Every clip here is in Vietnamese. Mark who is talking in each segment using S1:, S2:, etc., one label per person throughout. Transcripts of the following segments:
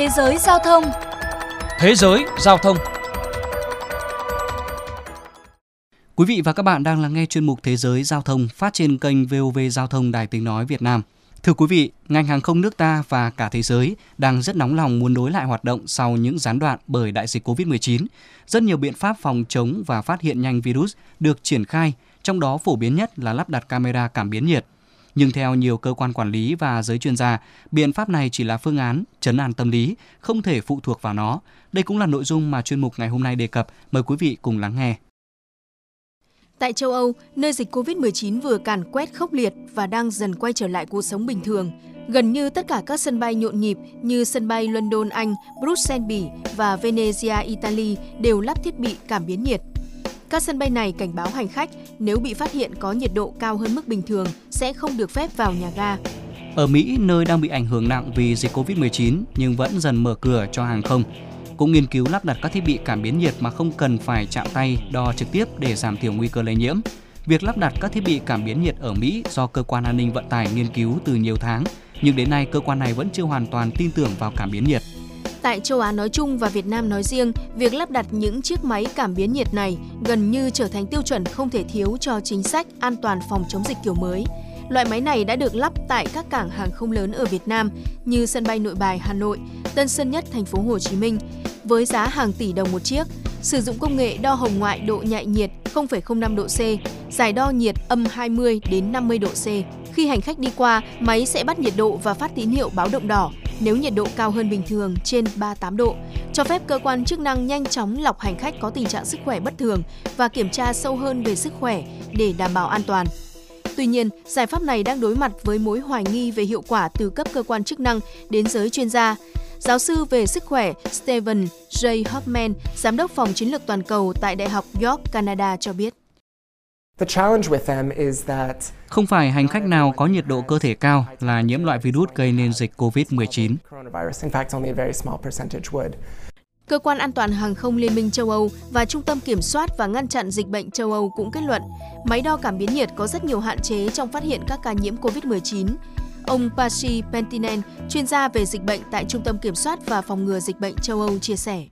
S1: Thế giới giao thông
S2: Thế giới giao thông
S3: Quý vị và các bạn đang lắng nghe chuyên mục Thế giới giao thông phát trên kênh VOV Giao thông Đài Tiếng Nói Việt Nam. Thưa quý vị, ngành hàng không nước ta và cả thế giới đang rất nóng lòng muốn nối lại hoạt động sau những gián đoạn bởi đại dịch COVID-19. Rất nhiều biện pháp phòng chống và phát hiện nhanh virus được triển khai, trong đó phổ biến nhất là lắp đặt camera cảm biến nhiệt. Nhưng theo nhiều cơ quan quản lý và giới chuyên gia, biện pháp này chỉ là phương án chấn an tâm lý, không thể phụ thuộc vào nó. Đây cũng là nội dung mà chuyên mục ngày hôm nay đề cập. Mời quý vị cùng lắng nghe.
S1: Tại châu Âu, nơi dịch COVID-19 vừa càn quét khốc liệt và đang dần quay trở lại cuộc sống bình thường, gần như tất cả các sân bay nhộn nhịp như sân bay London Anh, Bruxelles Bỉ và Venezia Italy đều lắp thiết bị cảm biến nhiệt. Các sân bay này cảnh báo hành khách nếu bị phát hiện có nhiệt độ cao hơn mức bình thường sẽ không được phép vào nhà ga.
S3: Ở Mỹ, nơi đang bị ảnh hưởng nặng vì dịch Covid-19 nhưng vẫn dần mở cửa cho hàng không, cũng nghiên cứu lắp đặt các thiết bị cảm biến nhiệt mà không cần phải chạm tay đo trực tiếp để giảm thiểu nguy cơ lây nhiễm. Việc lắp đặt các thiết bị cảm biến nhiệt ở Mỹ do cơ quan an ninh vận tải nghiên cứu từ nhiều tháng, nhưng đến nay cơ quan này vẫn chưa hoàn toàn tin tưởng vào cảm biến nhiệt.
S1: Tại châu Á nói chung và Việt Nam nói riêng, việc lắp đặt những chiếc máy cảm biến nhiệt này gần như trở thành tiêu chuẩn không thể thiếu cho chính sách an toàn phòng chống dịch kiểu mới. Loại máy này đã được lắp tại các cảng hàng không lớn ở Việt Nam như sân bay Nội Bài Hà Nội, Tân Sơn Nhất thành phố Hồ Chí Minh với giá hàng tỷ đồng một chiếc, sử dụng công nghệ đo hồng ngoại độ nhạy nhiệt 0,05 độ C, giải đo nhiệt âm 20 đến 50 độ C. Khi hành khách đi qua, máy sẽ bắt nhiệt độ và phát tín hiệu báo động đỏ nếu nhiệt độ cao hơn bình thường trên 38 độ, cho phép cơ quan chức năng nhanh chóng lọc hành khách có tình trạng sức khỏe bất thường và kiểm tra sâu hơn về sức khỏe để đảm bảo an toàn. Tuy nhiên, giải pháp này đang đối mặt với mối hoài nghi về hiệu quả từ cấp cơ quan chức năng đến giới chuyên gia. Giáo sư về sức khỏe Stephen J. Hoffman, giám đốc phòng chiến lược toàn cầu tại Đại học York, Canada cho biết.
S3: Không phải hành khách nào có nhiệt độ cơ thể cao là nhiễm loại virus gây nên dịch COVID-19.
S1: Cơ quan an toàn hàng không Liên minh châu Âu và Trung tâm Kiểm soát và Ngăn chặn Dịch bệnh châu Âu cũng kết luận máy đo cảm biến nhiệt có rất nhiều hạn chế trong phát hiện các ca nhiễm COVID-19. Ông Pasi Pentinen, chuyên gia về dịch bệnh tại Trung tâm Kiểm soát và Phòng ngừa Dịch bệnh châu Âu chia sẻ.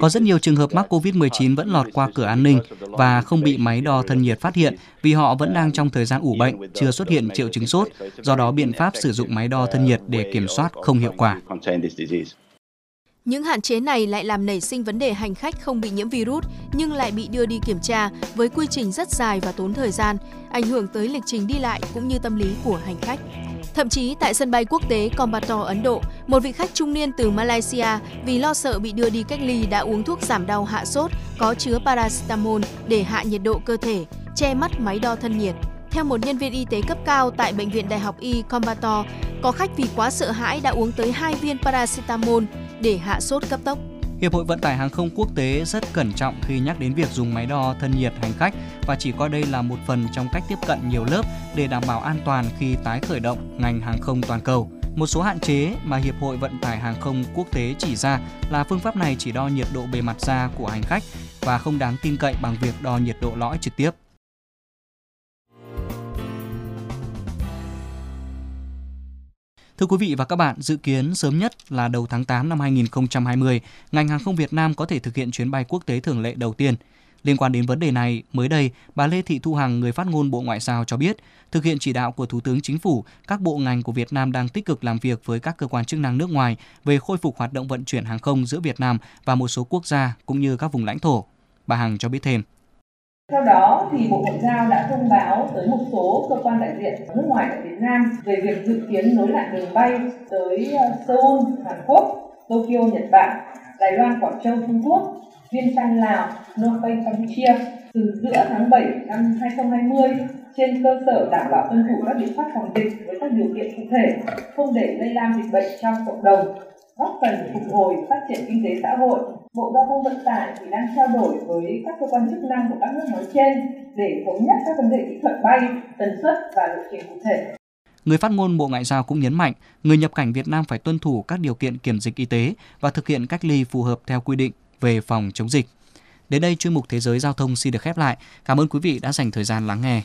S3: Có rất nhiều trường hợp mắc COVID-19 vẫn lọt qua cửa an ninh và không bị máy đo thân nhiệt phát hiện vì họ vẫn đang trong thời gian ủ bệnh, chưa xuất hiện triệu chứng sốt, do đó biện pháp sử dụng máy đo thân nhiệt để kiểm soát không hiệu quả.
S1: Những hạn chế này lại làm nảy sinh vấn đề hành khách không bị nhiễm virus nhưng lại bị đưa đi kiểm tra với quy trình rất dài và tốn thời gian, ảnh hưởng tới lịch trình đi lại cũng như tâm lý của hành khách. Thậm chí tại sân bay quốc tế Combator Ấn Độ, một vị khách trung niên từ Malaysia vì lo sợ bị đưa đi cách ly đã uống thuốc giảm đau hạ sốt có chứa paracetamol để hạ nhiệt độ cơ thể, che mắt máy đo thân nhiệt. Theo một nhân viên y tế cấp cao tại Bệnh viện Đại học Y Combator, có khách vì quá sợ hãi đã uống tới 2 viên paracetamol để hạ sốt cấp tốc.
S3: Hiệp hội Vận tải Hàng không Quốc tế rất cẩn trọng khi nhắc đến việc dùng máy đo thân nhiệt hành khách và chỉ coi đây là một phần trong cách tiếp cận nhiều lớp để đảm bảo an toàn khi tái khởi động ngành hàng không toàn cầu. Một số hạn chế mà Hiệp hội Vận tải Hàng không Quốc tế chỉ ra là phương pháp này chỉ đo nhiệt độ bề mặt da của hành khách và không đáng tin cậy bằng việc đo nhiệt độ lõi trực tiếp. Thưa quý vị và các bạn, dự kiến sớm nhất là đầu tháng 8 năm 2020, ngành hàng không Việt Nam có thể thực hiện chuyến bay quốc tế thường lệ đầu tiên. Liên quan đến vấn đề này, mới đây, bà Lê Thị Thu Hằng, người phát ngôn Bộ Ngoại giao cho biết, thực hiện chỉ đạo của Thủ tướng Chính phủ, các bộ ngành của Việt Nam đang tích cực làm việc với các cơ quan chức năng nước ngoài về khôi phục hoạt động vận chuyển hàng không giữa Việt Nam và một số quốc gia cũng như các vùng lãnh thổ. Bà Hằng cho biết thêm.
S4: Theo đó, thì Bộ Ngoại giao đã thông báo tới một số cơ quan đại diện nước ngoài tại Việt Nam về việc dự kiến nối lại đường bay tới ờ, Seoul, Hàn Quốc, Tokyo, Nhật Bản, Đài Loan, Quảng Châu, Trung Quốc, Viên Chăn, Lào, Phnom Penh, Campuchia từ giữa tháng 7 năm 2020 trên cơ sở đảm bảo tuân thủ các biện pháp phòng dịch với các điều kiện cụ thể, không để lây lan dịch bệnh trong cộng đồng góp phần phục hồi phát triển kinh tế xã hội. Bộ Giao thông Vận tải thì đang trao đổi với các cơ quan chức năng của các nước nói trên để thống nhất các vấn đề kỹ thuật bay, tần suất và lộ trình cụ thể.
S3: Người phát ngôn Bộ Ngoại giao cũng nhấn mạnh, người nhập cảnh Việt Nam phải tuân thủ các điều kiện kiểm dịch y tế và thực hiện cách ly phù hợp theo quy định về phòng chống dịch. Đến đây chuyên mục Thế giới Giao thông xin được khép lại. Cảm ơn quý vị đã dành thời gian lắng nghe.